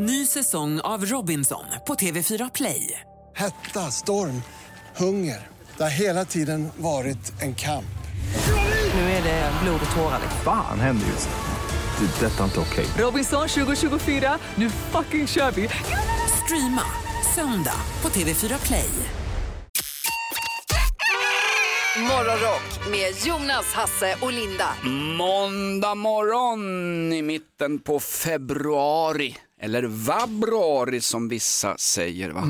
Ny säsong av Robinson på TV4 Play. Hetta, storm, hunger. Det har hela tiden varit en kamp. Nu är det blod och tårar. Fan händer just nu. Det. är Detta är inte okej. Robinson 2024, nu fucking kör vi! Streama söndag på TV4 Play. Morgonrock med Jonas, Hasse och Linda. Måndag morgon i mitten på februari. Eller vabruari som vissa säger va?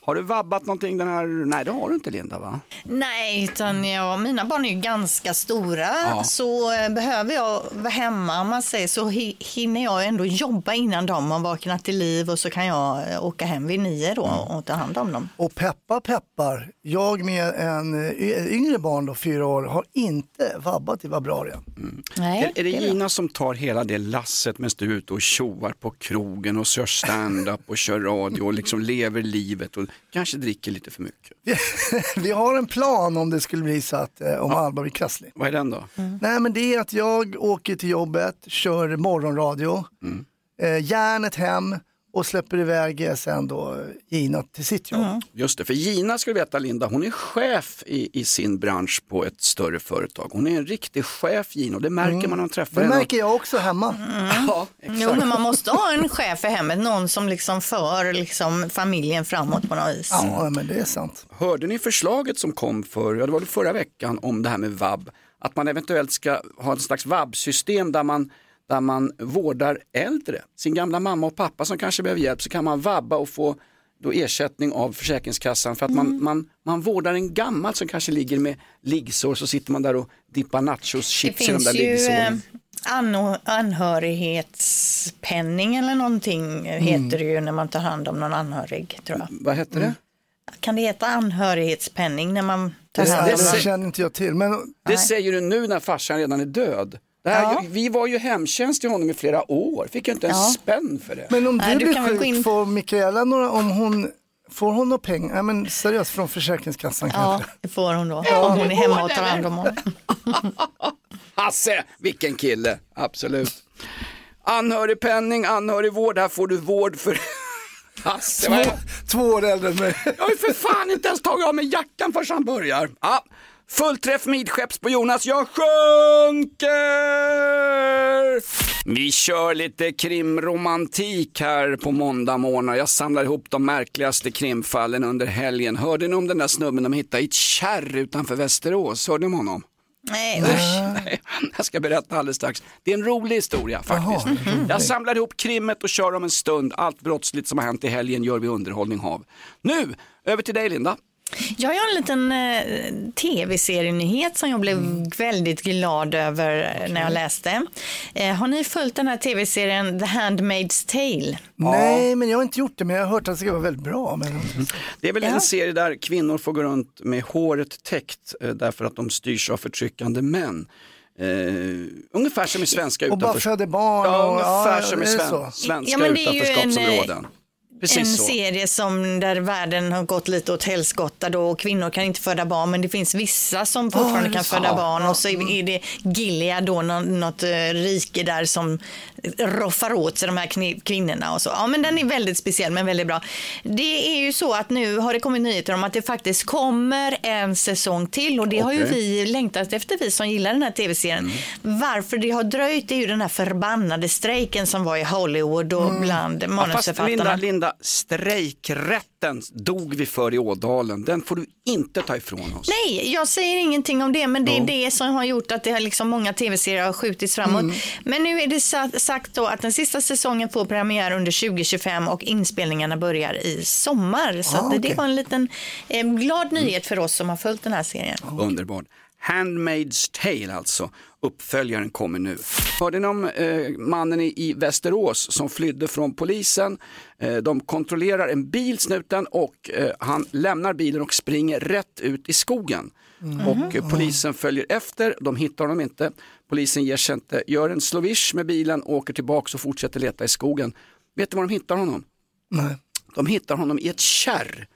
Har du vabbat någonting den här? Nej det har du inte Linda va? Nej, utan jag, mina barn är ju ganska stora. Så eh, behöver jag vara hemma, om man säger, så hi- hinner jag ändå jobba innan de har vaknat till liv och så kan jag eh, åka hem vid nio då och ta hand om dem. Och peppar peppar, jag med en eh, yngre barn då, fyra år, har inte vabbat i vabbrarien. Nej, är, är det är bra. Gina som tar hela det lasset medan du är ute och tjoar på krogen och kör stand-up och kör radio och liksom lever livet och kanske dricker lite för mycket? Vi har en plan om det skulle bli så att eh, om Alba blir krasslig. Vad är den då? Nej men det är att jag åker till jobbet, kör morgonradio, Mm. eh, järnet hem och släpper iväg sen då Gina till sitt jobb. Just det, för Gina ska du veta Linda, hon är chef i, i sin bransch på ett större företag. Hon är en riktig chef Gina och det märker man när man träffar Det henne. märker jag också hemma. Ja, exakt. Jo, men man måste ha en chef i hemmet, någon som liksom för liksom familjen framåt på något vis. Ja men det är sant. Hörde ni förslaget som kom för, ja det var det förra veckan om det här med vab? Att man eventuellt ska ha ett slags vab-system där man, där man vårdar äldre. Sin gamla mamma och pappa som kanske behöver hjälp så kan man vabba och få då ersättning av Försäkringskassan för att man, man, man vårdar en gammal som kanske ligger med liggsår så sitter man där och dippar nachos, Det chips i de finns där ju eh, liggsåren. anho- anhörighetspenning eller någonting heter det ju när man tar hand om någon anhörig tror jag. Vad heter det? Kan det heta anhörighetspenning när man tar Det, hand om det någon? känner inte jag till. Men Det säger du nu när farsan redan är död. Det här, Ja. Vi var ju hemtjänst till honom i flera år, fick ju inte en Ja. spänn för det. Men om Nej, du du blir sjuk, in- får Mikaela några, om hon, får hon några pengar? Nej men seriöst från Försäkringskassan Ja, kanske? det får hon då. Om hon är hemma och tar hand om honom. Hasse, vilken kille, absolut. Anhörigpenning, anhörigvård, här får du vård för Hasse. Två, två år äldre än mig. Jag har ju för fan inte ens tagit av mig jackan förrän han börjar. Ja. Fullträff midskepps på Jonas, jag sjunker! Vi kör lite krimromantik här på måndag morgon. Jag samlar ihop de märkligaste krimfallen under helgen. Hörde ni om den där snubben de hittade i ett kärr utanför Västerås? Hörde ni om honom? Nej, usch. Nej, jag ska berätta alldeles strax. Det är en rolig historia faktiskt. Jag samlar ihop krimmet och kör om en stund. Allt brottsligt som har hänt i helgen gör vi underhållning av. Nu, över till dig Linda. Jag har en liten eh, tv-serienyhet som jag blev väldigt glad över eh, när jag läste. Eh, har ni följt den här tv-serien The Handmaid's Tale? Nej men jag har inte gjort det men jag har hört att det ska vara väldigt bra. Men... Det är väl Ja. en serie där kvinnor får gå runt med håret täckt eh, därför att de styrs av förtryckande män. Eh, ungefär som i svenska Och bara utanför... föder barn Ja, och... ungefär ja, som i sven... så? svenska Ja, men det är ju en, utanförskapsområden. En Precis så. serie som där världen har gått lite åt helskotta då och kvinnor kan inte föda barn men det finns vissa som fortfarande kan föda barn och så är det Gilead då nå- något eh, rike där som roffar åt sig de här kvinnorna och så. Ja men den är väldigt speciell men väldigt bra. Det är ju så att nu har det kommit nyheter om att det faktiskt kommer en säsong till och det har ju vi längtat efter vi som gillar den här tv-serien. Varför det har dröjt är ju den här förbannade strejken som var i Hollywood och bland Ja, fast manusförfattarna. Linda, Strejkrätten dog vi för i Ådalen. Den får du inte ta ifrån oss. Nej, jag säger ingenting om det, men det är det som har gjort att det har liksom många tv-serier har skjutits framåt. Mm. Men nu är det sa- sagt då att den sista säsongen får premiär under 2025 och inspelningarna börjar i sommar. Så Ah, det okej. var en liten eh, glad nyhet för oss som har följt den här serien. Underbart. Handmaid's Tale alltså. Uppföljaren kommer nu. Hörde ni om eh, mannen i, Västerås som flydde från polisen? Eh, de kontrollerar en bil, snuten, och eh, han lämnar bilen och springer rätt ut i skogen. Och eh, polisen följer efter, de hittar honom inte. Polisen ger sig inte, gör en slovish med bilen, åker tillbaks och fortsätter leta i skogen. Vet du var de hittar honom? Nej. De hittar honom i ett kärr.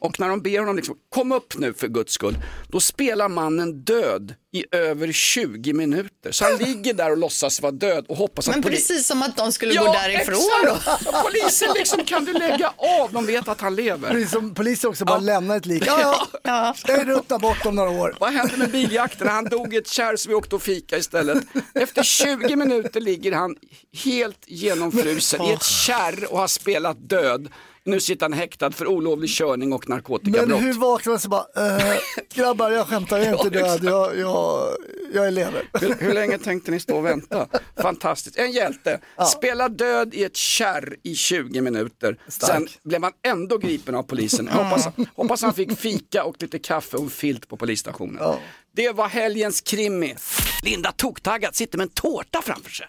Och när de ber honom liksom, kom upp nu för guds skull, då spelar mannen död i över 20 minuter. Så han ligger där och låtsas vara död och hoppas Men att poli- precis som att de skulle gå därifrån då. exakt. Så Polisen liksom, kan du lägga av? De vet att han lever. Som polisen också bara lämnar ett lik. Ja, ja, Ja. jag ruttar bort om några år. Vad hände med biljakten? Han dog i ett kärr så vi åkte och fika istället. Efter 20 minuter ligger han helt genomfrusen i ett kärr och har spelat död. Nu sitter han häktad för olovlig körning och Men narkotikabrott. hur vaknar man så bara, eh, grabbar jag skämtar, jag är inte Ja, död, jag, jag, jag är lever. Hur, hur länge tänkte ni stå och vänta? Fantastiskt, en hjälte. Spela död i ett kärr i 20 minuter. Sen blev han ändå gripen av polisen. Jag hoppas, hoppas han fick fika och lite kaffe och en filt på polisstationen. Det var helgens krimi. Linda Toktaggad sitter med en tårta framför sig.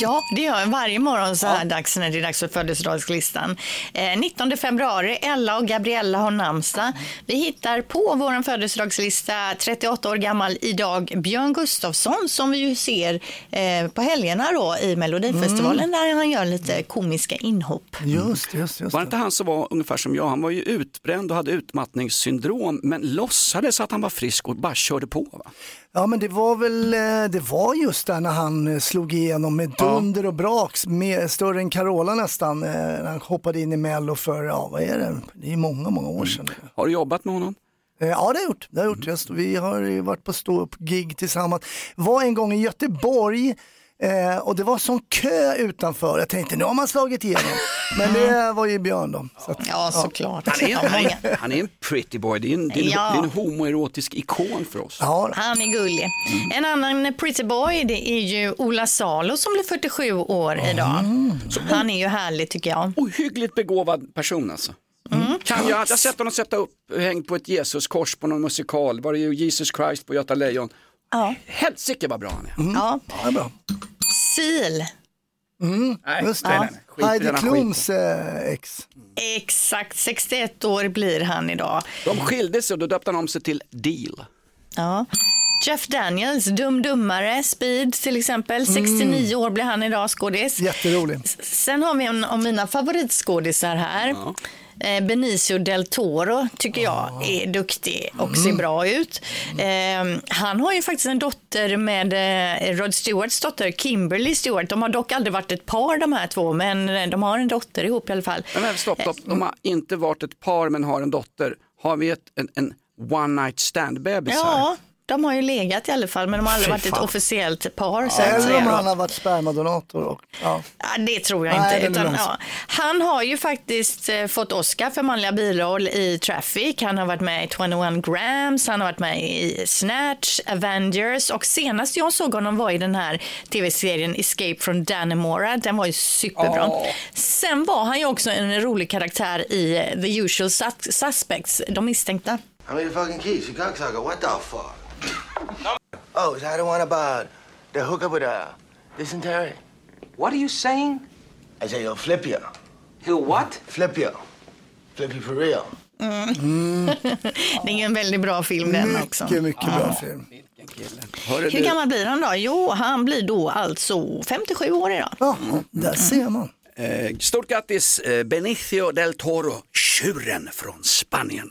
Ja, det gör jag varje morgon så här dags när det är dags för födelsedagslistan. Eh, 19 februari, Ella och Gabriella har namnsdag. Vi hittar på vår födelsedagslista 38 år gammal idag Björn Gustafsson som vi ju ser eh, på helgerna då i Melodifestivalen där han gör lite komiska inhopp. Just, just, just. Var det inte han som var ungefär som jag? Han var ju utbränd och hade utmattningssyndrom men låtsades att han var frisk och bara körde på. Va? Ja men det var väl, eh, det var just där när han eh, slog igenom med dunder och braks, med, större än Carola nästan, eh, när han hoppade in i Mello för, ja vad är det, det är många, många år sedan. Har du jobbat med honom? Ja det har jag gjort, det har jag gjort. Just, vi har varit på stå-upp-gig tillsammans. Var en gång i Göteborg eh, och det var sån kö utanför. Jag tänkte nu har man slagit igenom. Men det var ju Björn då. Så att, Ja, såklart. Han är, Ja, han är, han är en pretty boy, det är en, det är en, Ja. det är en homoerotisk ikon för oss. ja, Han är gullig. En annan pretty boy det är ju Ola Salo som blir 47 år idag. Han är ju härlig tycker jag. Ohyggligt begåvad person alltså. Kan jag, jag har sett honom sätta upp, hängt på ett Jesuskors på någon musikal, var det ju Jesus Christ på Göta Lejon. Ja. Helsike vad bra han är. Ja. ja, det är bra. Sil. Nej, Just det. i Heidi Klums eh, ex. Exakt 61 år blir han idag. De skilde sig och då döpte han om sig till Deal. Ja. Jeff Daniels, Dum Dummare, Speed till exempel. 69 år blir han idag, skådis. Jätterolig. Sen har vi en av mina favoritskådisar här. Eh, Benicio del Toro tycker jag är duktig och ser bra ut. Eh, han har ju faktiskt en dotter med eh, Rod Stewarts dotter, Kimberly Stewart. De har dock aldrig varit ett par de här två, men eh, de har en dotter ihop i alla fall. Men stopp, stopp. De har inte varit ett par men har en dotter. Har vi ett, en, en one night stand bebis här? Ja, de har ju legat i alla fall, men de har aldrig varit ett officiellt par. Så att Eller om han har varit spermadonator. Och, ja. Ja, det tror jag Nej, inte. Utan, ja. Han har ju faktiskt eh, fått Oscar för manliga biroll i Traffic. Han har varit med i 21 grams, han har varit med i Snatch, Avengers och senast jag såg honom var i den här tv-serien Escape from Dannemora. Den var ju superbra. Sen var han ju också en rolig karaktär i eh, The Usual Sus- Suspects, De misstänkta. How many fucking keys? You cocksucker. What the fuck? Oh, is that the one about the hookup with uh, dysentery? What are you saying? I say, he'll flip you. He'll what? Flip you. Flip you for real. Det är en väldigt bra film den också. Mycket, mycket bra film. Hörru, Hur du, gammal blir han då? Jo, han blir då alltså 57 år idag. Ja, där ser man. eh, stort grattis eh, Benicio del Toro, tjuren från Spanien.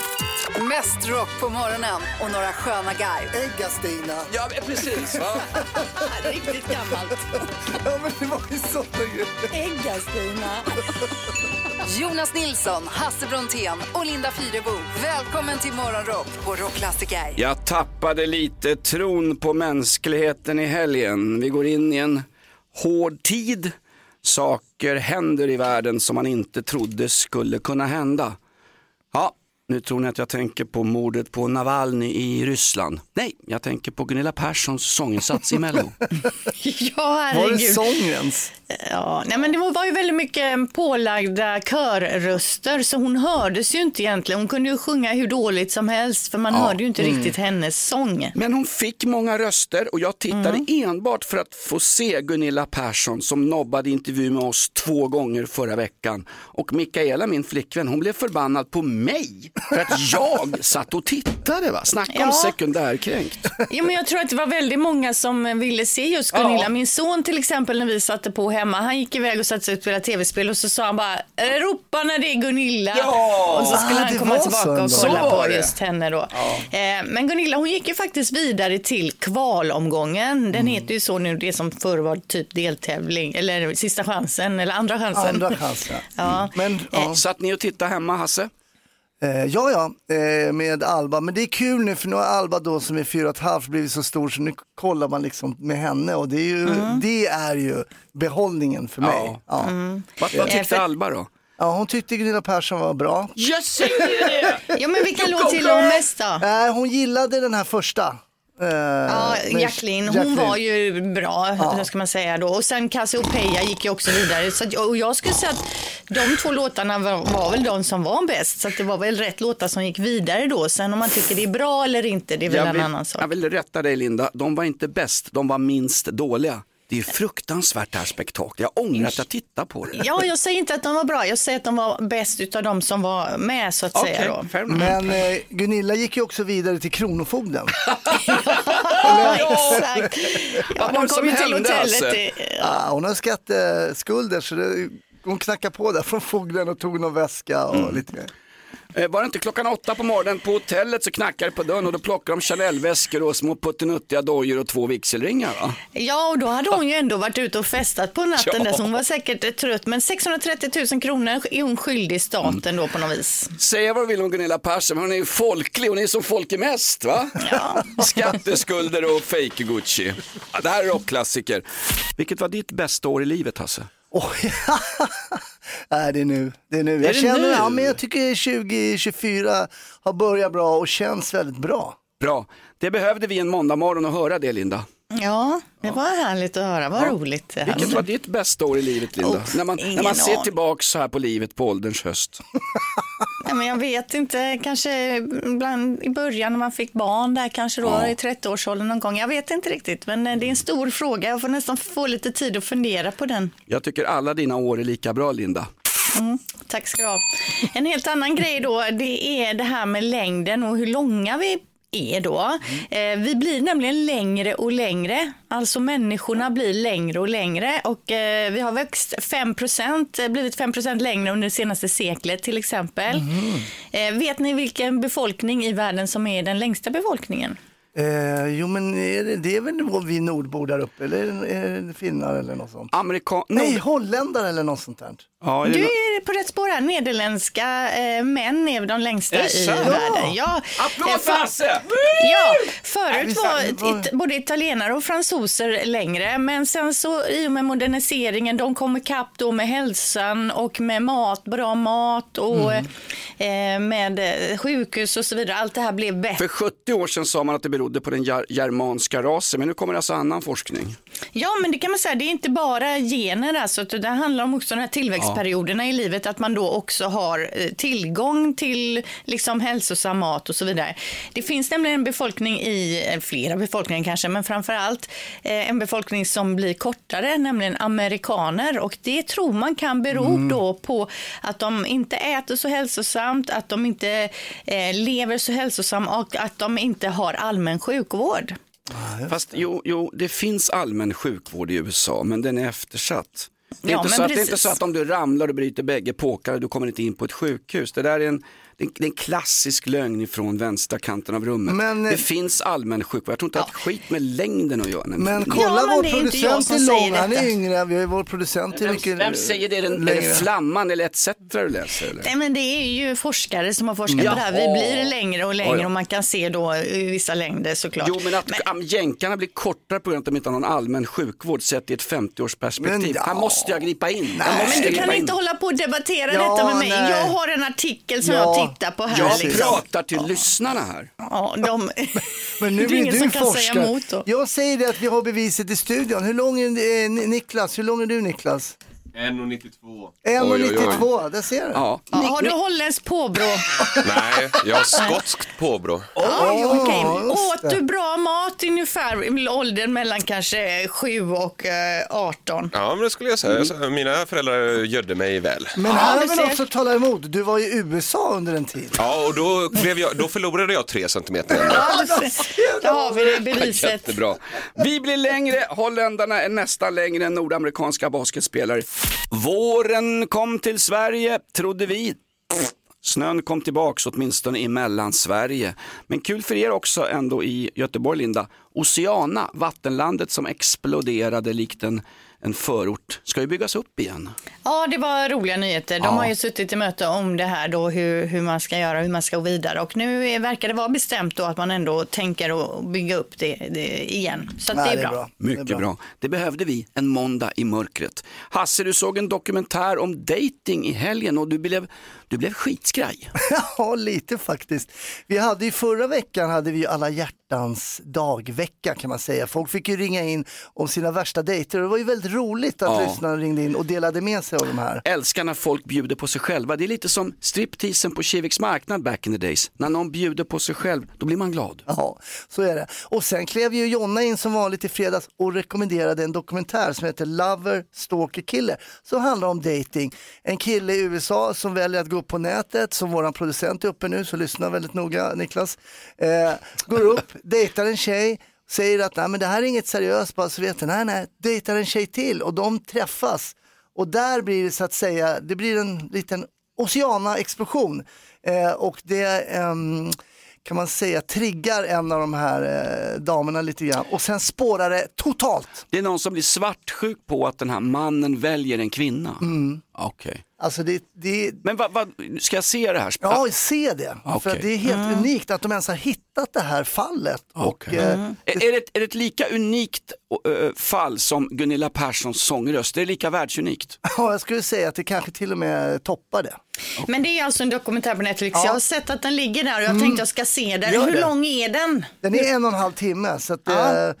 Mest rock på morgonen och några sköna garv. Ägga-Stina. Ja, precis. Va? Riktigt gammalt. Ja, men det var ju så Ägga-Stina. Jonas Nilsson, Hasse Brontén och Linda Fyrebo. Välkommen till Morgonrock på Rockklassiker. Jag tappade lite tron på mänskligheten i helgen. Vi går in i en hård tid. Saker händer i världen som man inte trodde skulle kunna hända. Ja, nu tror ni att jag tänker på mordet på Navalny i Ryssland. Nej, jag tänker på Gunilla Perssons sånginsats i Mello. Ja, herregud. Var det sångens? Ja, nej men det var ju väldigt mycket pålagda körröster så hon hördes ju inte egentligen. Hon kunde ju sjunga hur dåligt som helst för man hörde ju inte riktigt hennes sång. Men hon fick många röster och jag tittade enbart för att få se Gunilla Persson som nobbade intervju med oss två gånger förra veckan. Och Mikaela, min flickvän, hon blev förbannad på mig för att jag satt och tittade. Va? Snacka om Ja. sekundärkränkt. Jo, men jag tror att det var väldigt många som ville se just Gunilla. Min son till exempel när vi satte på hemma, han gick iväg och satte sig och spelade tv-spel och så sa han bara ropa när det är Gunilla. Ja! Och så skulle Ah, han komma tillbaka och kolla på just henne då. Eh, men Gunilla hon gick ju faktiskt vidare till kvalomgången. Den heter ju så nu, det som förr var typ deltävling eller sista chansen eller andra chansen. Andra chansen. Ja. Men, ja. Satt ni och tittade hemma, Hasse? Eh, ja, ja, eh, med Alba. Men det är kul nu för nu har Alba då som är fyra och ett halvt blivit så stor så nu kollar man liksom med henne och det är ju, det är ju behållningen för mig. Ja. Ja. Vad, vad Eh, tyckte för- Alba då? Ja, hon tyckte Gunilla Persson var bra. Jag säger det! Ja, men vilken låt gillar hon mest då? Eh, hon gillade den här första. Eh, Ja, Jacqueline, hon Jacqueline. var ju bra, ja. ska man säga då. Och sen Cassiopeia gick ju också vidare. Så, att- och jag skulle säga att de två låtarna var, var väl de som var bäst. Så att det var väl rätt låtar som gick vidare då. Sen om man tycker det är bra eller inte, det är väl Jag en vill, annan sak. jag vill rätta dig Linda, de var inte bäst, de var minst dåliga. Det är fruktansvärt det här spektaklet, jag ångrar att jag tittar på det. Ja, jag säger inte att de var bra. Jag säger att de var bäst utav de som var med så att Okej, säga då. Men eh, Gunilla gick ju också vidare till Kronofogden. Ja, exakt. Ja, var de det kom som hände, i- Ja, hon har skatteskulder så det, hon knackade på där från fogden och tog någon väska och Mm. lite grejer. Eh, Var det inte klockan åtta på morgonen på hotellet så knackade det på dörren och då plockade de Chanel-väskor och små puttinuttiga dojor och två vigselringar va? Ja, och då hade hon ju ändå varit ute och festat på natten Ja. där, så hon var säkert eh, trött. Men 630 000 kronor är hon skyldig staten då på något vis. Säga vad du vill om Gunilla Persson, men hon är ju folklig, hon är som folk är mest va? Skatteskulder och fake Gucci. Ja, det här är rockklassiker. Vilket var ditt bästa år i livet Hasse? Oj, Nej, det är nu. Det är nu. Jag det känner, nu? ja men jag tycker 2024 har börjat bra och känns väldigt bra. Bra, det behövde vi en måndag morgon att höra det Linda. Ja, det var härligt att höra. Vad roligt. det här. Vilket var ditt bästa år i livet Linda? Oh, när man, när man ser tillbaka så här på livet på ålderns höst. Nej, men jag vet inte, kanske ibland i början när man fick barn där kanske då Ja. i 30-årsåldern någon gång. Jag vet inte riktigt, men eh, det är en stor fråga. Jag får nästan få lite tid att fundera på den. Jag tycker alla dina år är lika bra Linda. Mm, tack ska du ha. En helt annan grej då, det är det här med längden och hur långa vi är då. Eh, vi blir nämligen längre och längre, alltså människorna blir längre och längre och eh, vi har växt 5 eh, blivit 5% längre under det senaste seklet till exempel. Eh, vet ni vilken befolkning i världen som är den längsta befolkningen? Eh, jo men är det, det är väl vi nordbor där uppe eller är det finnar eller något sånt? Amerikan... Nej, holländare eller något sånt där. Ja, Du är på rätt spår här. Nederländska eh, män är de längsta i världen. Ja. Applåd Eh, för Hasse! Ja, förut var it, både italienare och fransoser längre, men sen så i och med moderniseringen, de kom ikapp då med hälsan och med mat, bra mat och Mm. eh, med sjukhus och så vidare. Allt det här blev bättre. För 70 år sedan sa man att det berodde på den germanska rasen, men nu kommer alltså annan forskning. Ja, men det kan man säga, det är inte bara gener alltså, det handlar om också de här tillväxtperioderna i livet, att man då också har eh, tillgång till liksom hälsosam mat och så vidare. Det finns nämligen en befolkning i, eh, flera befolkningar kanske, men framför allt eh, en befolkning som blir kortare, nämligen amerikaner och det tror man kan bero då på att de inte äter så hälsosamt, att de inte eh, lever så hälsosamt och att de inte har allmän sjukvård. Fast jo, jo, det finns allmän sjukvård i USA, men den är eftersatt. Det är, Ja, inte, så att, det är inte så att om du ramlar och bryter bägge påkar, du kommer inte in på ett sjukhus. Det där är en, det är en klassisk lögn från vänstra kanten av rummet. Men, eh, det finns allmän sjukvård, jag tror inte att skit med längden att göra. Men kolla vår producent är lång, han är yngre, vi har ju vår producent är Vem, mycket vem säger det? Är det, är det Flamman eller ETC du läser? Eller? Nej, men det är ju forskare som har forskat på det här. Vi Jaha. blir längre och Ja, längre ja. och man kan se då i vissa längder såklart. Jo men att am- jänkarna blir kortare på grund av att de inte har någon allmän sjukvård sett i ett 50-årsperspektiv. Men ja. Här måste jag gripa in. Ja, Här måste men jag du gripa kan in. inte hålla på och debattera Ja, detta med mig. nej. Jag har en artikel som Ja. jag tittar på här. Jag liksom. pratar till lyssnarna här. Ja, de... Men nu det är ingen du som kan säga emot då. Jag säger det att vi har beviset i studion. Hur lång är eh, Ni- Niklas? Hur lång är du Niklas? 1,92. 1,92, där ser du. Ja. Ja, har du holländskt påbrå? Nej, jag har skotskt påbrå. Oj, okej. Åt du bra mat ungefär i åldern mellan kanske 7 och eh, 18? Ja, men det skulle jag säga. Sa- Mina föräldrar gödde mig väl. Men här du har vi ser. något som talar emot. Du var i USA under en tid. Ja, och då, blev jag, då förlorade jag tre centimeter. Ja, du ser. Där har vi det beviset. Jättebra. Vi blir längre, holländarna är nästan längre än nordamerikanska basketspelare. Våren kom till Sverige, trodde vi. Snön kom tillbaks åtminstone i Mellansverige. Men kul för er också ändå i Göteborg, Linda. Oceana, vattenlandet som exploderade likt en, en förort, ska ju byggas upp igen. Ja, det var roliga nyheter. De Ja. har ju suttit i möte om det här då, hur, hur man ska göra, hur man ska gå vidare. Och nu är- verkar det vara bestämt då att man ändå tänker att bygga upp det, det igen. Så att Nej, det är bra. Mycket Det är bra. Det behövde vi en måndag i mörkret. Hasse, du såg en dokumentär om dating i helgen och du blev, du blev skitskraj. Ja, lite faktiskt. Vi hade ju förra veckan hade vi ju alla hjärtans dagvecka kan man säga. Folk fick ju ringa in om sina värsta dejter och det var ju väldigt roligt att Ja. lyssnarna ringde in och delade med sig av de här. Älskar när folk bjuder på sig själva. Det är lite som stripteasen på Kiviks marknad back in the days. När någon bjuder på sig själv, då blir man glad. Ja, så är det. Och sen klev ju Jonna in som vanligt i fredags och rekommenderade en dokumentär som heter Lover, Stalker, Killer. Som handlar om dating. En kille i USA som väljer att gå upp på nätet, som våran producent är uppe nu, så lyssna väldigt noga Niklas. Eh, går upp, dejtar en tjej, säger att nej, men det här är inget seriöst, bara så vet du. Nej, nej, dejtar en tjej till och de träffas. Och där blir det så att säga, det blir en liten Oceana-explosion. Eh, och det ehm, kan man säga triggar en av de här eh, damerna lite grann och sen spårar det totalt. Det är någon som blir svartsjuk på att den här mannen väljer en kvinna. Mm. Okej. Alltså det, det, Men vad, vad, ska jag se det här? ja, se det. För Okej. att det är helt unikt att de ens har hittat det här fallet. Och, Okej. eh, Är, är, det, är det ett lika unikt ö, fall som Gunilla Perssons sångröst? Det är lika världsunikt? ja, jag skulle säga att det kanske till och med toppar det. Men det är alltså en dokumentär på Netflix. Ja. Jag har sett att den ligger där och jag Mm. tänkte jag ska se den. Gör Hur det. lång är den? Den är en och en halv timme, så att, Ja. eh,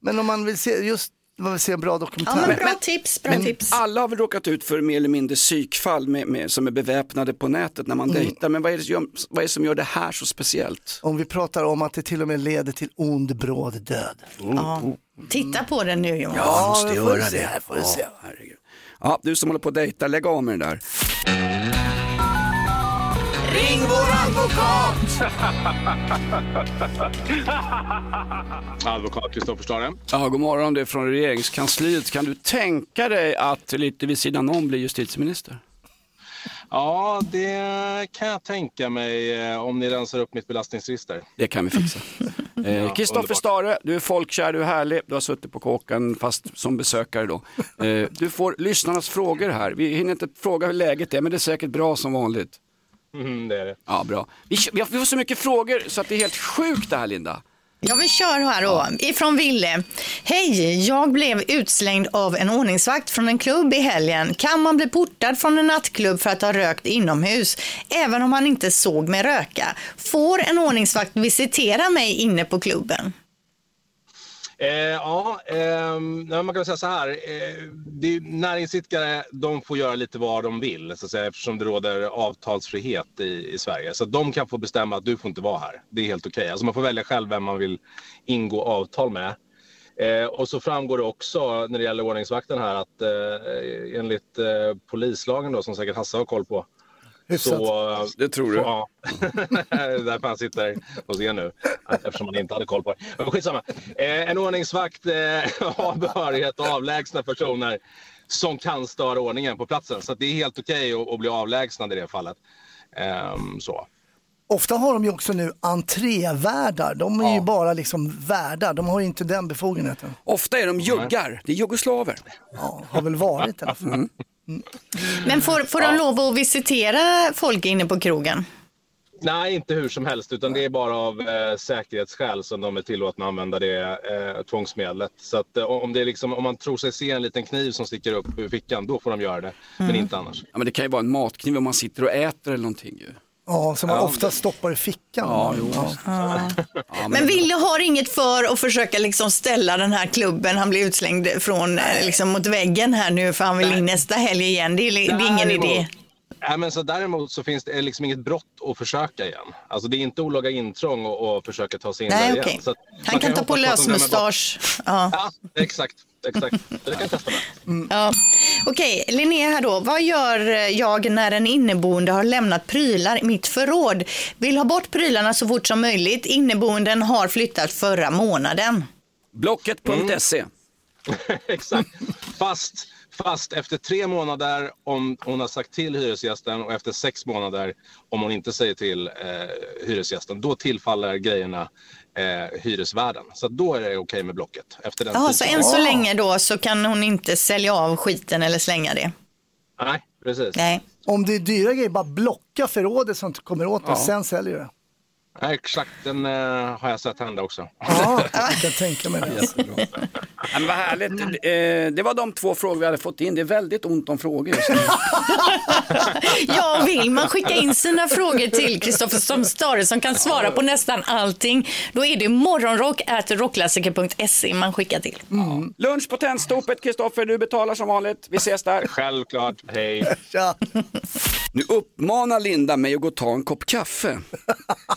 men om man vill se just man vill se en bra dokumentär. Ja, men bra tips, bra Men tips. alla har väl råkat ut för mer eller mindre psykfall med, med, som är beväpnade på nätet när man Mm. dejtar. Men vad är, det, som gör- vad är det som gör det här så speciellt? Om vi pratar om att det till och med leder till ond bråd död. Ja. Titta på den nu Jonas. Ja, jag måste göra det. det får vi se. Ja, ja, du som håller på att dejta, lägg av med det där. Ring vår advokat! Advokat Kristoffer Stare. Ja, god morgon, det är från regeringskansliet. Kan du tänka dig att lite vid sidan om bli justitieminister? Ja, det kan jag tänka mig eh, om ni rensar upp mitt belastningsregister. Det kan vi fixa. Eh, Kristoffer underbart. Stare, du är folkkär, du är härlig, du har suttit på kåken fast som besökare då. Eh, du får lyssnarnas frågor här. Vi hinner inte fråga hur läget är, men det är säkert bra som vanligt. Mm, det är det. Ja, bra. Vi, vi har- vi får så mycket frågor så att det är helt sjukt det här, Linda. Ja, vi kör här då. Ifrån Ville. Hej, jag blev utslängd av en ordningsvakt från en klubb i helgen. Kan man bli portad från en nattklubb för att ha rökt inomhus, även om man inte såg mig röka? Får en ordningsvakt visitera mig inne på klubben? Eh, ja, eh, man kan säga så här. Eh, det är, näringsidkare de får göra lite vad de vill så att säga, eftersom det råder avtalsfrihet i, i Sverige. Så de kan få bestämma att du får inte vara här. Det är helt okej. Alltså man får välja själv vem man vill ingå avtal med. Eh, och så framgår det också när det gäller ordningsvakten här att eh, enligt eh, polislagen då, som säkert Hasse har koll på. Hyfsat. Så, det tror du? Ja, därför han sitter hos er nu. Eftersom han inte hade koll på det. Men skitsamma. Eh, en ordningsvakt eh, har behörighet att avlägsna personer som kan störa ordningen på platsen. Så det är helt okej att, att bli avlägsnad i det fallet. Ehm, så. Ofta har de ju också nu entrévärdar. De är ju bara liksom värdar, de har ju inte den befogenheten. Ofta är de juggar, det är jugoslaver. Ja, har väl varit i alla fall. Mm. Men får, får de lov att visitera folk inne på krogen? Nej, inte hur som helst, utan det är bara av eh, säkerhetsskäl som de är tillåtna att använda det eh, tvångsmedlet. Så att, eh, om, det är liksom, om man tror sig se en liten kniv som sticker upp ur fickan, då får de göra det. Men Mm. inte annars. Ja, men det kan ju vara en matkniv om man sitter och äter eller någonting ju. Ja, som man Ja, ofta stoppar i fickan. Ja, jo. Men Ville har inget för att försöka liksom ställa den här klubben, han blir utslängd från, eh, liksom mot väggen här nu för han vill in nästa helg igen. Det är, det är ingen Däremot- idé. Nej, men så däremot så finns det liksom inget brott att försöka igen. Alltså det är inte olaga intrång och, och försöka ta sig in Nej, där okej. igen. Så att Han kan ju ta på att lösmustasch. Ja. Ja, exakt. exakt. Det kan testa med. Ja. Okej, Linnea här då. Vad gör jag när en inneboende har lämnat prylar i mitt förråd? Vill ha bort prylarna så fort som möjligt. Inneboenden har flyttat förra månaden. Blocket.se. Exakt. Fast, fast efter tre månader om hon har sagt till hyresgästen och efter sex månader om hon inte säger till eh, hyresgästen. Då tillfaller grejerna eh, hyresvärden. Så då är det okej med Blocket. Efter den Jaha, så än så länge då så kan hon inte sälja av skiten eller slänga det? Nej, precis. Nej. Om det är dyra grejer, bara blocka förrådet så att du kommer åt det, Ja. sen säljer du det. Nej, exakt, den eh, har jag sett hända också. Ja, jag kan tänka mig det. Ja, men vad härligt. Eh, Det var de två frågor vi hade fått in. Det är väldigt ont om frågor just nu. Ja, vill man skicka in sina frågor till Kristoffer Stare som kan svara på nästan allting, då är det morgonrock rockklassiker.se man skickar till. Lunch på Tennstopet, Kristoffer, du betalar som vanligt. Vi ses där. Självklart, hej. Nu uppmanar Linda mig att gå och ta en kopp kaffe.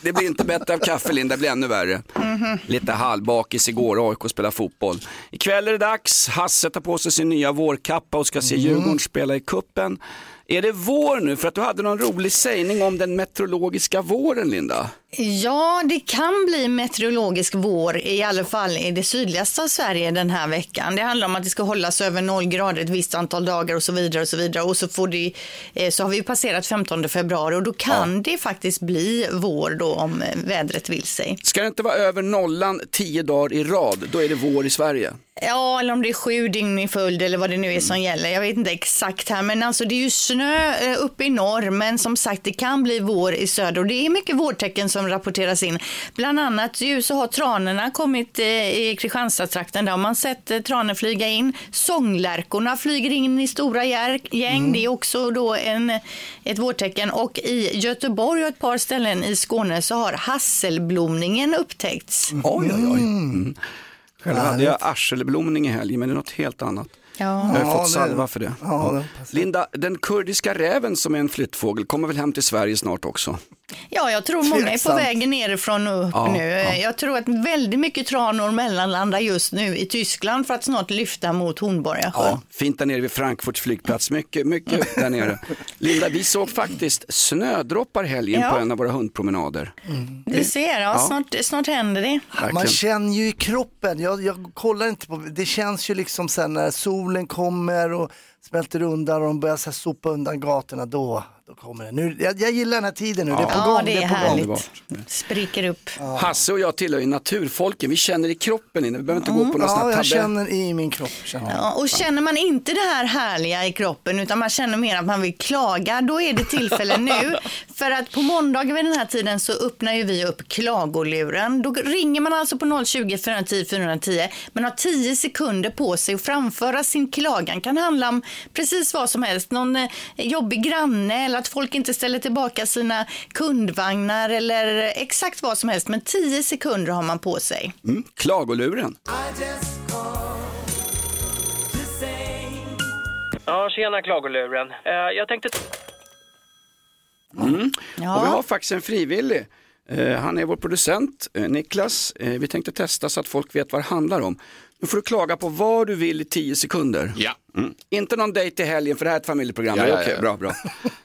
Det blir inte bättre av kaffe, Linda, det blir ännu värre. Lite halvbakis igår, AIK spelar fotboll. Ikväll är det dags, Hasse tar på sig sin nya vårkappa och ska se Djurgården spela i kuppen. Är det vår nu? För att du hade någon rolig sägning om den meteorologiska våren, Linda. Ja, det kan bli meteorologisk vår i alla fall i det sydligaste av Sverige den här veckan. Det handlar om att det ska hållas över noll grader ett visst antal dagar och så vidare och så vidare. Och så, får det, eh, så har vi passerat 15 februari och då kan det faktiskt bli vår då om eh, vädret vill sig. Ska det inte vara över nollan tio dagar i rad, då är det vår i Sverige. Ja, eller om det är sju dygn i följd eller vad det nu är som gäller. Jag vet inte exakt här, men alltså det är ju snö eh, uppe i norr, men som sagt det kan bli vår i söder och det är mycket vårtecken som rapporteras in. Bland annat ju så har tranorna kommit eh, i Kristianstadstrakten. Där har man sett eh, tranor flyga in. Sånglärkorna flyger in i stora gäng. Det är också då en, ett vårtecken. Och i Göteborg och ett par ställen i Skåne så har hasselblomningen upptäckts. Oj, oj, oj. Mm. Själv hade jag arselblomning i helgen, men det är något helt annat. Ja. Jag har fått salva för det. Ja, Linda, den kurdiska räven som är en flyttfågel kommer väl hem till Sverige snart också? Ja, jag tror många är på vägen nerifrån och upp Ja, nu. ja. Jag tror att väldigt mycket tranor mellanlandar just nu i Tyskland för att snart lyfta mot Hornborgasjön. Ja, fint där nere vid Frankfurts flygplats, mycket, mycket där nere. Linda, vi såg faktiskt snödroppar helgen Ja. på en av våra hundpromenader. Du ser, ja, Ja. Snart, snart händer det. Verkligen. Man känner ju i kroppen, jag, jag kollar inte på, det känns ju liksom sen när solen kommer och smälter undan och de börjar så sopa undan gatorna, då, då kommer det. Nu, jag, jag gillar den här tiden nu, det är på Ja, gång. det är på gång. härligt. Spricker upp. Hasse och jag tillhör ju naturfolken, vi känner i kroppen inne, vi behöver inte gå på någon sån Ja, här jag tabbe. känner i min kropp. Känner jag. Ja, och känner man inte det här härliga i kroppen utan man känner mer att man vill klaga, då är det tillfälle nu. För att på måndagar vid den här tiden så öppnar ju vi upp klagoluren. Då ringer man alltså på 020 410 410. Man har 10 sekunder på sig att framföra sin klagan. kan handla om precis vad som helst. Någon eh, jobbig granne eller att folk inte ställer tillbaka sina kundvagnar eller exakt vad som helst. Men 10 sekunder har man på sig. Mm, klagoluren. Ja, tjena klagoluren. Eh, jag tänkte... Mm. Ja. Och vi har faktiskt en frivillig. Eh, han är vår producent, eh, Niklas. Vi tänkte testa så att folk vet vad det handlar om. Nu får du klaga på vad du vill i 10 sekunder. Ja. Mm. Inte någon dejt i helgen för det här är ett familjeprogram. Ja, ja, Okej, ja. bra, bra.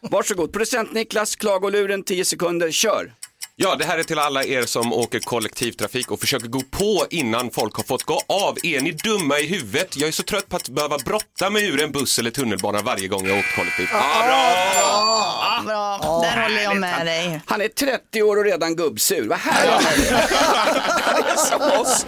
Varsågod, producent Niklas, klagoluren 10 sekunder, kör. Ja, det här är till alla er som åker kollektivtrafik och försöker gå på innan folk har fått gå av. Är ni dumma i huvudet? Jag är så trött på att behöva brotta mig ur en buss eller tunnelbana varje gång jag åkt kollektivt. Ah, bra! Bra, där håller jag med dig. Han är 30 år och redan gubbsur. Vad härligt. Som oss.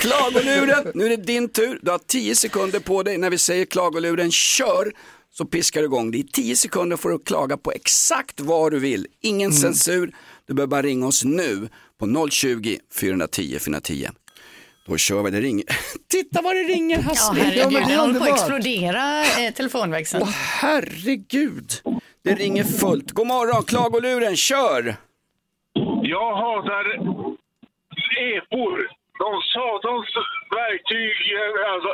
Klagoluren, nu är det din tur. Du har 10 sekunder på dig. När vi säger klagoluren, kör! Så piskar du igång. Det är 10 sekunder för att klaga på exakt vad du vill. Ingen censur. Du behöver bara ringa oss nu på 020 410 410. Då kör vi, det ringer. Titta vad det ringer Ja, Hasse. herregud, det är den håller på att explodera, eh, telefonväxeln. Åh herregud. Det ringer fullt. God morgon, klagoluren, kör! Jag hatar epor. De satans verktyg. Alltså,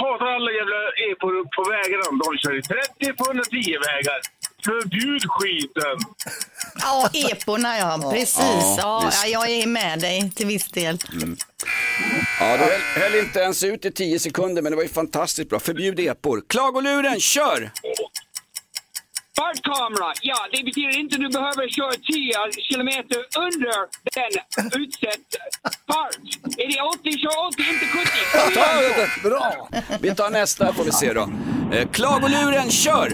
hatar alla jävla epor på vägarna. De kör i 30 på 110 vägar. Förbjud skiten. Ja, eporna ja, precis. Ja, Ja, visst. ja, jag är med dig till viss del. Ja, du höll, höll inte ens ut i 10 sekunder, men det var ju fantastiskt bra. Förbjud epor. Klagoluren, kör! Fartkamera, ja det betyder inte att du behöver köra 10 kilometer under den utsatt fart. Är det 80, kör 80, inte 70. Ta det. Bra! Vi tar nästa får vi se då. Eh, klagoluren, kör!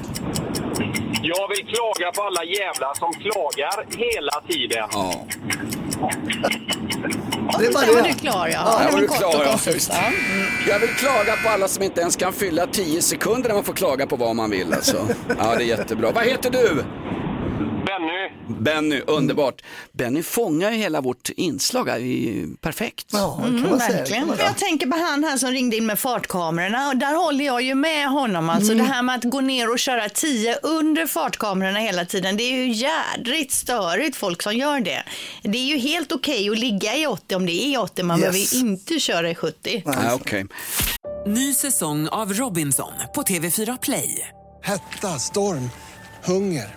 Jag vill klaga på alla jävlar som klagar hela tiden. Ja. Det är bara Där var du klar ja. Där Det var du kort klar, och ja. koncist, Visst. ja. Jag vill klaga på alla som inte ens kan fylla 10 sekunder när man får klaga på vad man vill alltså. Ja, det är jättebra. Vad heter du? Benny, Benny, underbart. Benny fångar ju hela vårt inslag, här. Det är ju perfekt. Ja, kan Mm, man säga. Kan verkligen. man För jag tänker på han här som ringde in med fartkamerorna och där håller jag ju med honom. Alltså Mm. det här med att gå ner och köra 10 under fartkamerorna hela tiden. Det är ju jädrigt störigt folk som gör det. Det är ju helt okej att ligga i 80 om det är 80. Man Yes. behöver inte köra i 70. Ja, okej. Ny säsong av Robinson på TV4 Play. Hetta, storm, hunger.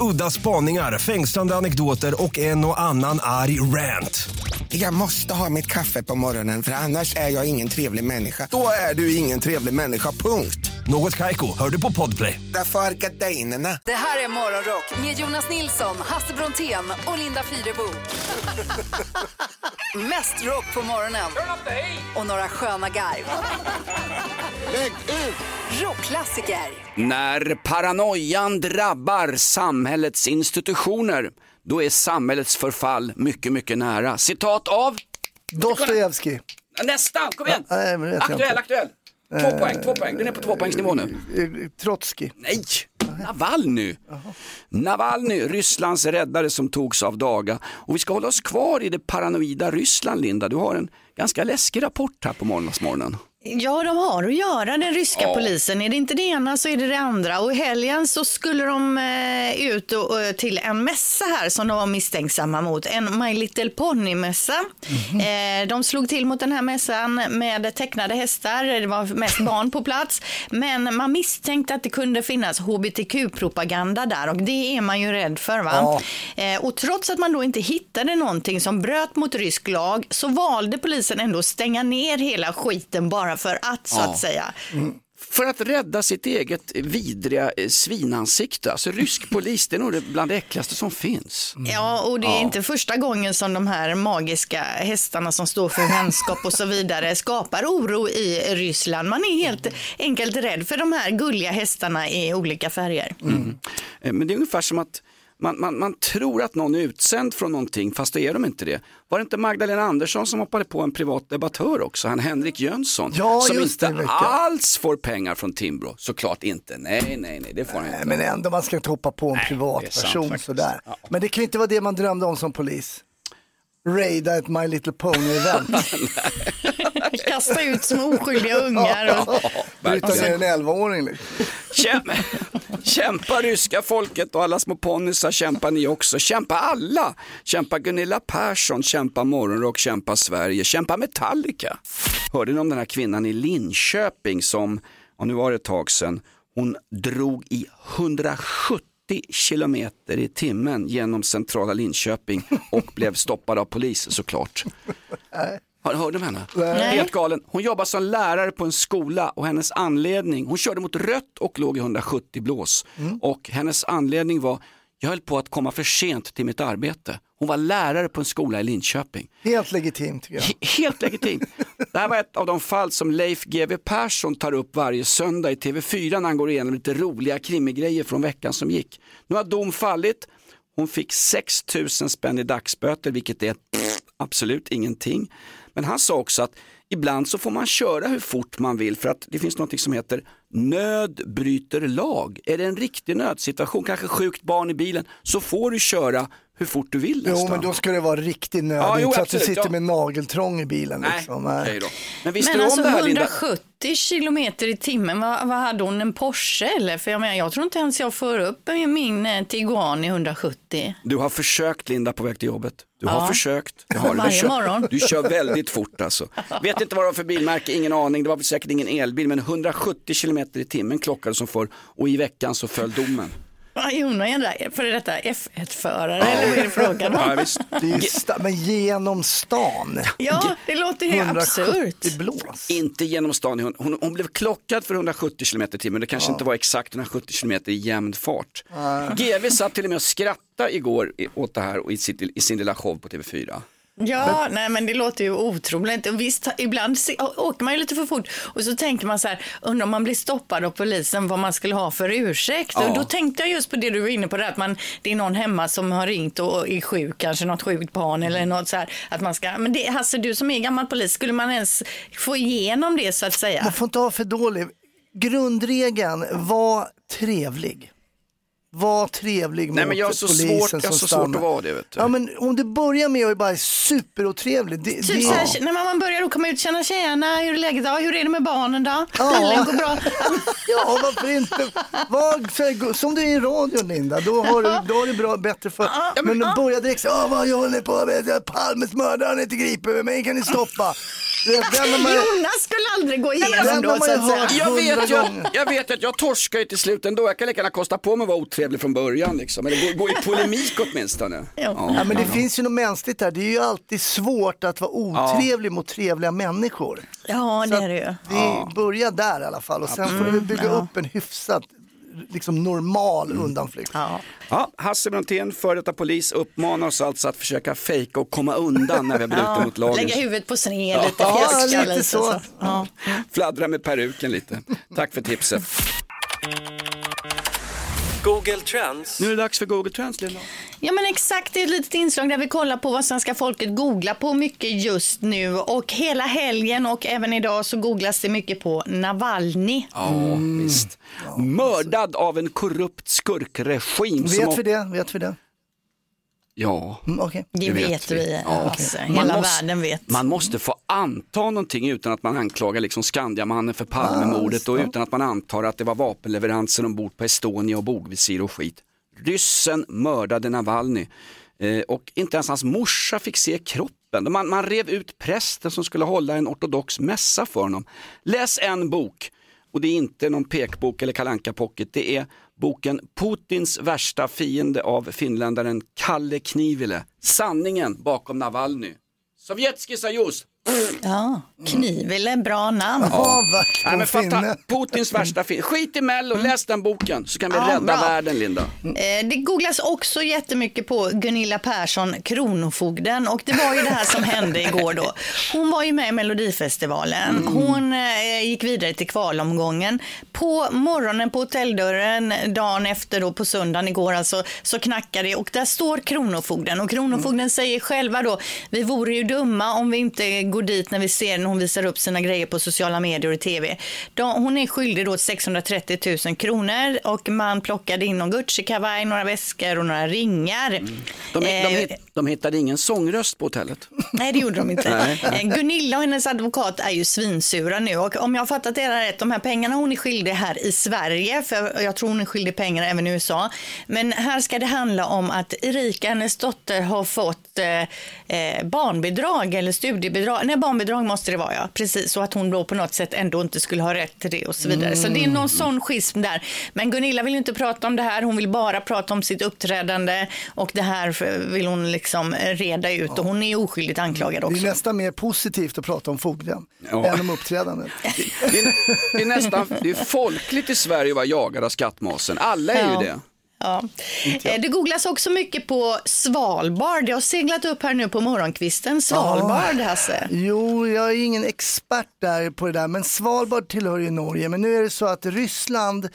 Udda spaningar, fängslande anekdoter och en och annan arg rant. Jag måste ha mitt kaffe på morgonen för annars är jag ingen trevlig människa. Då är du ingen trevlig människa, punkt. Något Kaiko, hör du på Podplay. Därför är gardinerna. Det här är Morgonrock med Jonas Nilsson, Hasse Brontén och Linda Fyrebo. Mest rock på morgonen. Och några sköna garv. Rockklassiker. När paranoian drabbar samhällets institutioner, då är samhällets förfall mycket, mycket nära. Citat av? Dostojevskij. Nästan, kom igen! Nej, men det vet jag Aktuell, aktuell. Två Eh, poäng, två poäng. Den är på tvåpoängsnivå nu. Trotskij. Nej, Navalny. Navalny, Rysslands räddare som togs av daga. Och vi ska hålla oss kvar i det paranoida Ryssland, Linda. Du har en ganska läskig rapport här på morgondagsmorgonen. Ja, de har att göra, den ryska Ja. polisen. Är det inte det ena så är det det andra. Och i helgen så skulle de eh, ut och, och, till en mässa här som de var misstänksamma mot. En My Little Pony-mässa. Eh, de slog till mot den här mässan med tecknade hästar. Det var mest barn på plats. Men man misstänkte att det kunde finnas hbtq-propaganda där och det är man ju rädd för. Va? Eh, och trots att man då inte hittade någonting som bröt mot rysk lag så valde polisen ändå att stänga ner hela skiten bara för att så Ja. att säga. För att rädda sitt eget vidriga eh, svinansikte. Alltså rysk polis, det är nog det bland det äckligaste som finns. Ja, och det är Ja. inte första gången som de här magiska hästarna som står för vänskap och så vidare skapar oro i Ryssland. Man är helt enkelt rädd för de här gulliga hästarna i olika färger. Mm. Eh, Men det är ungefär som att man, man, man tror att någon är utsänd från någonting fast då är de inte det. Var det inte Magdalena Andersson som hoppade på en privat debattör också, han Henrik Jönsson, Ja, som det, inte alls får pengar från Timbro? Såklart inte, nej, nej, nej, det får han inte. Men ändå, man ska inte hoppa på en det privatperson sådär. Men det kan inte vara det man drömde om som polis. Raida ett My Little Pony-event. Kasta ut små oskyldiga ungar. Och... Bryta ner en 11-åring. Liksom. Kämpa, kämpa ryska folket och alla små ponnysar kämpar ni också. Kämpa alla. Kämpa Gunilla Persson, kämpa Morgonrock, kämpa Sverige, kämpa Metallica. Hörde ni om den här kvinnan i Linköping som, och nu var det ett tag sedan, hon drog i 170 kilometer i timmen genom centrala Linköping och blev stoppad av polis såklart. Har hörde om henne? Nej. Helt galen. Hon jobbar som lärare på en skola och hennes anledning, hon körde mot rött och låg i 170 blås. Och hennes anledning var, jag höll på att komma för sent till mitt arbete. Hon var lärare på en skola i Linköping. Helt legitimt jag. He- Helt legitimt. Det här var ett av de fall som Leif GW Persson tar upp varje söndag i TV4 när han går igenom lite roliga krimigrejer från veckan som gick. Nu har dom fallit. Hon fick 6 000 spänn i dagsböter, vilket är pff, absolut ingenting. Men han sa också att ibland så får man köra hur fort man vill för att det finns något som heter nöd bryter lag. Är det en riktig nödsituation, kanske sjukt barn i bilen, så får du köra hur fort du vill Jo, nästan. men då ska det vara riktigt nödigt Ja, jo, så att du sitter ja. med nageltrång i bilen. Nej, Liksom. okej då. Men visste Men du alltså om det här Linda? 170 kilometer i timmen, vad, vad hade hon, en Porsche eller? För jag menar, jag tror inte ens jag får upp min eh, Tiguan i 170. Du har försökt Linda på väg till jobbet. Du har Ja. försökt. Du, har, Varje du, kör, morgon. du kör väldigt fort alltså. Vet inte vad det var för bilmärke, ingen aning. Det var säkert ingen elbil, men 170 kilometer i timmen klockade som för och i veckan så föll domen. Vad är hon där före detta F1-förare eller vad är det frågan Ja, om? Det sta- men genom stan. Ja, det låter ju 170 absurt. blås. Inte genom stan. Hon, hon, hon blev klockad för 170 kilometer i timmen. Det kanske inte var exakt 170 kilometer i jämn fart. GV satt till och med och skrattade igår åt det här och i, sitt, i sin lilla show på TV4. Ja, nej men det låter ju otroligt. Och visst, ibland åker man ju lite för fort och så tänker man så här, undrar om man blir stoppad av polisen vad man skulle ha för ursäkt. Ja. Och då tänkte jag just på det du var inne på, där, att man, det är någon hemma som har ringt och är sjuk, kanske något sjukt barn eller något så här. Att man ska, men det, Hasse, du som är gammal polis, skulle man ens få igenom det så att säga? Man får inte vara för dålig. Grundregeln, var trevlig. Var trevlig mot Nej, men jag har så polisen svårt- jag har som så svårt stannar. att vara det, vet du. Ja, men om du börjar med att bara är superotrevlig. Det, Typ det, så här, när man börjar då komma ut, känna tjena, hur är läget? Ja, hur är det med barnen då? Ja. Eller, går bra? Ja, varför inte? Var, så- som du är i radion Linda, då har du, då har du bra, bättre för. men du börjar direkt så ja vad jag håller på med, Palmes mördare, han är inte gripen, mig kan ni stoppa. Man, Jonas skulle aldrig gå igenom då så att säga. Jag vet, gånger. jag vet att jag torskar ju till slut ändå. Jag kan lika gärna kosta på mig att vara otrevlig från början. Liksom. Eller gå, gå i polemik åtminstone. Ja, men det finns ju något mänskligt där. Det är ju alltid svårt att vara otrevlig mot trevliga människor. Ja, det är det ju. Vi börjar där i alla fall och sen får vi bygga upp en hyfsat liksom normal undanflykt. Ja, Hasse Brontén, före detta polis, uppmanar oss alltså att försöka fejka och komma undan när vi har brutit mot lagen. Lägga huvudet på sned, lite Ja, lite lite så. så. Ja. Fladdra med peruken lite. Tack för tipset. Google Trends. Nu är det dags för Google Trends, Linda. Ja men exakt, det är ett litet inslag där vi kollar på vad svenska folket googlar på mycket just nu och hela helgen och även idag så googlas det mycket på Navalny. Ja, visst. Mördad av en korrupt skurkregim. som Vet vi det? Vet vi det? Ja, Mm, okej. Det vet vi, alltså. Man Hela måste- världen vet. Man måste få anta någonting utan att man anklagar liksom Skandiamannen för Palmemordet och utan att man antar att det var vapenleveranser ombord på Estonia och bogvisir och skit. Ryssen mördade Navalny eh, och inte ens hans morsa fick se kroppen. Man, man rev ut prästen som skulle hålla en ortodox mässa för honom. Läs en bok och det är inte någon pekbok eller kalanka pocket. Det är boken Putins värsta fiende av finländaren Kalle Knivile. Sanningen bakom Navalny. Sovjetski Sajus. Ja, Knivile, bra namn. Ja. Nej, men fatta, Putins värsta fiende. Skit i Mello, läs den boken så kan vi Mm. Ja, rädda bra. världen Linda. Eh, Det googlas också jättemycket på Gunilla Persson, Kronofogden. Och det var ju det här som hände igår då. Hon var ju med i Melodifestivalen. Mm. Hon eh, gick vidare till kvalomgången. På morgonen på hotelldörren, dagen efter då på söndagen igår alltså, så knackar det och där står Kronofogden. Och Kronofogden säger själva då, vi vore ju dumma om vi inte går dit när vi ser när hon visar upp sina grejer på sociala medier och tv. De, hon är skyldig då 630 000 kronor och man plockade in någon Gucci-kavaj, några väskor och några ringar. De, de, Eh, hitt- de hittade ingen sångröst på hotellet. Nej, det gjorde de inte. Nej. Eh, Gunilla och hennes advokat är ju svinsura nu och om jag har fattat det rätt, de här pengarna hon är skyldig här i Sverige, för jag tror hon är skyldig pengar även i USA. Men här ska det handla om att Erika, hennes dotter, har fått eh, eh, barnbidrag eller studiebidrag. Nej, barnbidrag måste det vara ja. Precis, så att hon då på något sätt ändå inte skulle ha rätt till det och så vidare. Så det är någon sån schism där. Men Gunilla vill ju inte prata om det här, hon vill bara prata om sitt uppträdande och det här vill hon liksom reda ut och hon är oskyldigt anklagad Det också. är nästan mer positivt att prata om fogden Ja. än om uppträdandet. Det är, det är nästan det är folkligt i Sverige att vara jagad av skattmasen. Alla är Ja. ju det. Ja. Eh, Det googlas också mycket på Svalbard. Det har seglat upp här nu på morgonkvisten. Svalbard, Hasse. Jo, jag är ingen expert där på det där, men Svalbard tillhör ju Norge. Men nu är det så att Ryssland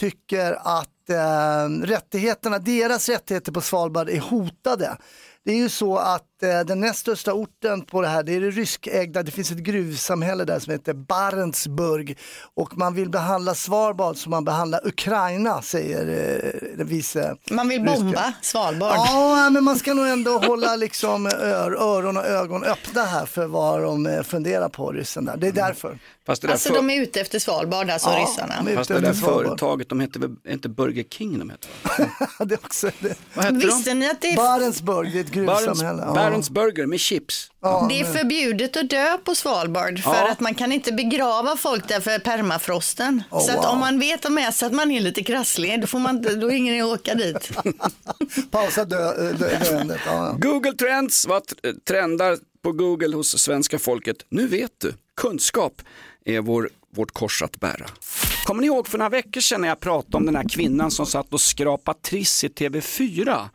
tycker att eh, rättigheterna, deras rättigheter på Svalbard är hotade. Det är ju så att den näst största orten på det här, det är det ryskägda, det finns ett gruvsamhälle där som heter Barentsburg och man vill behandla Svalbard som man behandlar Ukraina, säger eh, den vice Man vill ryska. bomba Svalbard. Ja, men man ska nog ändå hålla liksom ör, öron och ögon öppna här för vad de eh, funderar på, ryssen där. Det är därför. Fast det där, Alltså för, de är ute efter Svalbard, alltså Ja, ryssarna. de är fast det där Svalbard. företaget, de heter väl inte Burger King de heter? det är också det. Vad heter Visste ni att det är, Barentsburg, det är ett Barents, gruvsamhälle. Ja. Barents Burger med chips. Ja, det är men- förbjudet att dö på Svalbard för Ja. att man kan inte begrava folk där för permafrosten. Oh, så att wow. om man vet med sig att man är lite krasslig, då, får man, då är ingen att åka dit. Pausa dö, dö, döendet. Ja. Google Trends, vad t- trendar på Google hos svenska folket? Nu vet du, kunskap är vår, vårt kors att bära. Kommer ni ihåg för några veckor sedan när jag pratade om den här kvinnan som satt och skrapade triss i TV4?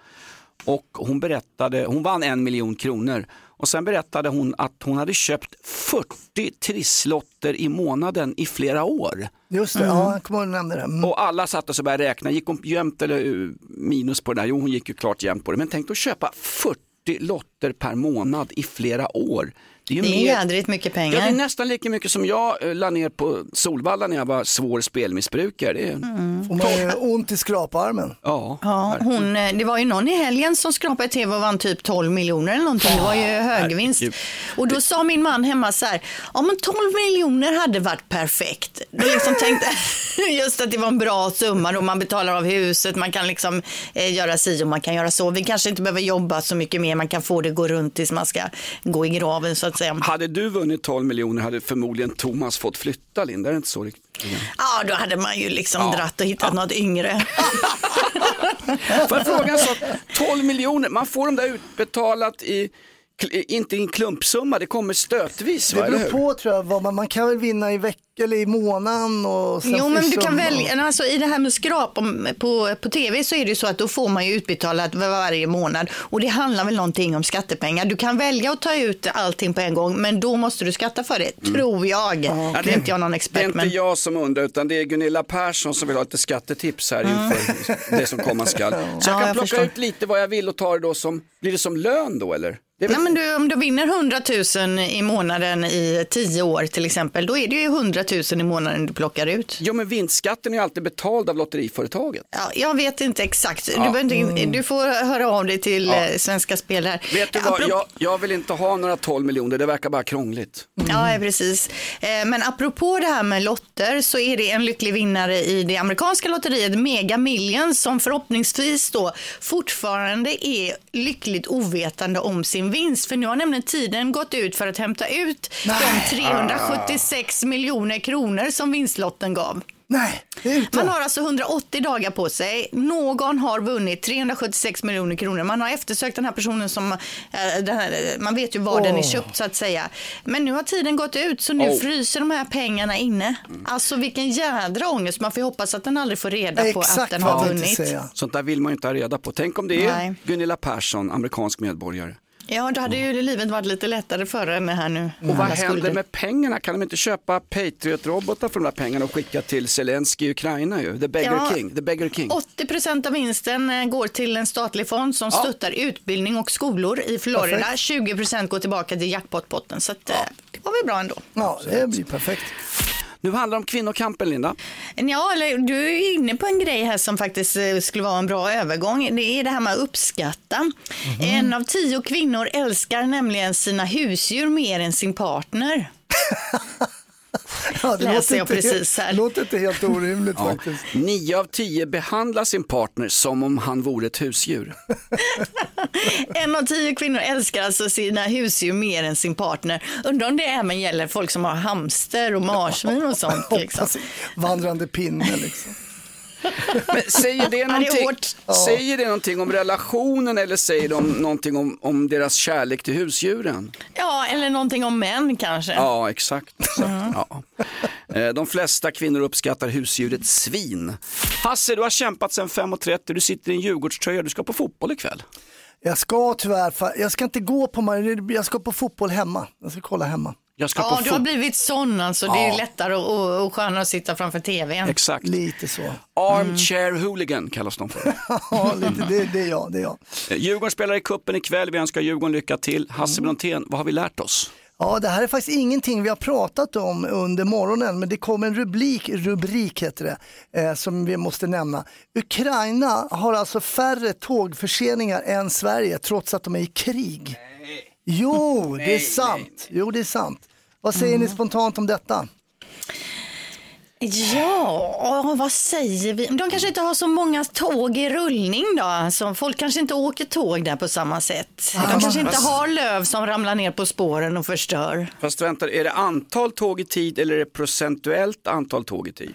Och hon berättade, hon vann en miljon kronor. Och sen berättade hon att hon hade köpt 40 trisslotter i månaden i flera år. Just det, ja, jag kommer ihåg nämnde det. Mm. Och alla satt och så började räkna, gick hon jämnt eller eh, minus på det där? Jo, hon gick ju klart jämnt på det. Men tänk att köpa 40 lotter per månad i flera år. Det är ju Det är mer- jädrigt mycket Ja, det är pengar. nästan lika mycket som jag eh, la ner på Solvalla när jag var svår spelmissbrukare. Det är, Får man ont i skraparmen. ja, Ja, hon, eh, det var ju någon i helgen som skrapade tv och vann typ 12 miljoner eller någonting. Det var ju högvinst. herregud. Och då sa min man hemma så här, ja men 12 miljoner hade varit perfekt. Då liksom tänkte just att det var en bra summa då man betalar av huset, man kan liksom eh, göra si och man kan göra så. Vi kanske inte behöver jobba så mycket mer, man kan få det gå runt tills man ska gå i graven så att säga. Hade du vunnit 12 miljoner hade förmodligen Thomas fått flytta Linda, är det inte så? riktigt? Ja, då hade man ju liksom Ja. dratt och hittat något yngre. Får jag fråga en sak? 12 miljoner, man får dem där utbetalat i, inte i en klumpsumma, det kommer stötvis. Va, Det beror på tror jag, vad man, man kan väl vinna i veckan eller i månaden och sen Jo, men du kan välja. Alltså, I det här med skrap om- på, på tv så är det ju så att då får man ju utbetalat var- varje månad och det handlar väl någonting om skattepengar. Du kan välja att ta ut allting på en gång, men då måste du skatta för det, tror jag. Ja, det är inte jag någon Det är expert, inte men jag som undrar utan det är Gunilla Persson som vill ha lite skattetips här inför det som komma skall. Så jag Ja, kan jag plocka förstår. ut lite vad jag vill och ta det då som, blir det som lön då eller? Nej, men du, om du vinner 100 000 i månaden i 10 år till exempel, då är det ju 100 000 i månaden du plockar ut. Jo men vinstskatten är ju alltid betald av lotteriföretaget. Ja, jag vet inte exakt. Ja. Du, inte, Mm. du får höra av dig till Ja. eh, Svenska Spel här. Vet du vad, jag, jag vill inte ha några 12 miljoner, det verkar bara krångligt. Ja, precis. Eh, Men apropå det här med lotter så är det en lycklig vinnare i det amerikanska lotteriet Mega Millions som förhoppningsvis då fortfarande är lyckligt ovetande om sin vinst. För nu har nämligen tiden gått ut för att hämta ut de 376 miljoner kronor som vinstlotten gav. Nej. Man har alltså 180 dagar på sig. Någon har vunnit 376 miljoner kronor. Man har eftersökt den här personen som, eh, den här, man vet ju var den är köpt så att säga. Men nu har tiden gått ut så nu Oh. fryser de här pengarna inne. Alltså vilken jädra ångest. Man får hoppas att den aldrig får reda på att den har vunnit. Sånt där vill man ju inte ha reda på. Tänk om det är Nej. Gunilla Persson, amerikansk medborgare. Ja, då hade ju livet varit lite lättare än det här nu. Och vad händer skulder. med pengarna? Kan de inte köpa Patriot-robotar för de där pengarna och skicka till Zelensky i Ukraina ju? The beggar Ja. king. The beggar king. 80 procent av vinsten eh, går till en statlig fond som Ja. stöttar utbildning och skolor i Florida. Perfekt. 20 procent går tillbaka till jackpotpotten. Så att, eh, det var väl bra ändå. Ja, det blir perfekt. Nu handlar det om kvinnokampen Linda. Ja, eller, du är inne på en grej här som faktiskt eh, skulle vara en bra övergång. Det är det här med att uppskatta. Mhm. En av tio kvinnor älskar nämligen sina husdjur mer än sin partner. Ja, det Läser jag inte, precis här. Det låter inte helt orimligt Ja. faktiskt. Nio av tio behandlar sin partner som om han vore ett husdjur. En av tio kvinnor älskar alltså sina husdjur mer än sin partner. Undrar om det även gäller folk som har hamster och marsvin och sånt. Liksom. Vandrande pinne liksom. Men säger det, det någonting, hårt. säger det någonting om relationen eller säger de någonting om, om deras kärlek till husdjuren? Ja, eller någonting om män kanske. Ja, exakt. exakt. Ja. Eh, De flesta kvinnor uppskattar husdjuret svin. Hasse, du har kämpat sedan 5.30, du sitter i en Djurgårdströja, du ska på fotboll ikväll. Jag ska tyvärr, jag ska inte gå på, jag ska på fotboll hemma. Jag ska kolla hemma. Jag ska Ja, på du har blivit sån alltså. Det är lättare och, och, och skönare att sitta framför tvn. Exakt. Lite så. Armchair hooligan kallas de för. Ja, lite, det, det är jag, det är jag. Eh, Djurgården spelar i kuppen ikväll, vi önskar Djurgården lycka till. Hasse Brontén, vad har vi lärt oss? Ja, det här är faktiskt ingenting vi har pratat om under morgonen, men det kom en rubrik, rubrik heter det, eh, som vi måste nämna. Ukraina har alltså färre tågförseningar än Sverige, trots att de är i krig. Jo, det är sant. Jo, det är sant. Vad säger ni spontant om detta? Ja, vad säger vi? De kanske inte har så många tåg i rullning då. Så folk kanske inte åker tåg där på samma sätt. De kanske inte fast- har löv som ramlar ner på spåren och förstör. Fast vänta, är det antal tåg i tid eller är det procentuellt antal tåg i tid?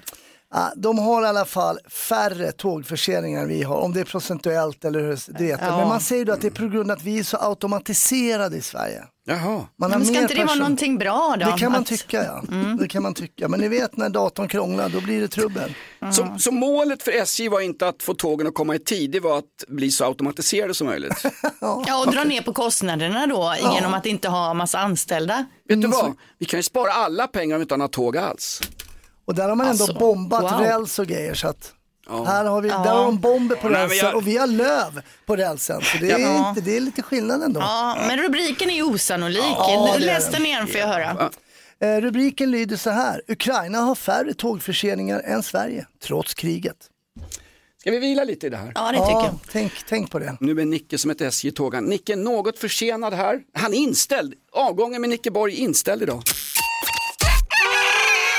Ja, de har i alla fall färre tågförseningar än vi har, om det är procentuellt eller hur det heter. Ja. Men man säger då att det är på grund av att vi är så automatiserade i Sverige. Jaha. Man Men ska mer inte det vara person- någonting bra då? Det kan man Att- Mm. tycka ja. Det kan man tycka. Men ni vet när datorn krånglar, då blir det trubbel. Så, så målet för SJ var inte att få tågen att komma i tid, det var att bli så automatiserade som möjligt. Ja, och dra ner på kostnaderna då genom att inte ha massa anställda. Vet du vad? Vi kan ju spara alla pengar om vi inte har några tåg alls. Och där har man ändå Alltså, bombat wow. räls och grejer. Så att Ja. här har vi, Där har de bomber på rälsen jag- och vi har löv på rälsen. Så det är, Ja. inte, det är lite skillnad ändå. Ja, men rubriken är osannolik. Ja, Läs den. igen får jag höra. Eh, rubriken lyder så här. Ukraina har färre tågförseningar än Sverige, trots kriget. Ska vi vila lite i det här? Ja, det tycker jag. Tänk, tänk på det. Nu är Nicke som ett SJ-tåg. Nicke är något försenad här. Han är inställd. Avgången med Nicke Borg är inställd idag.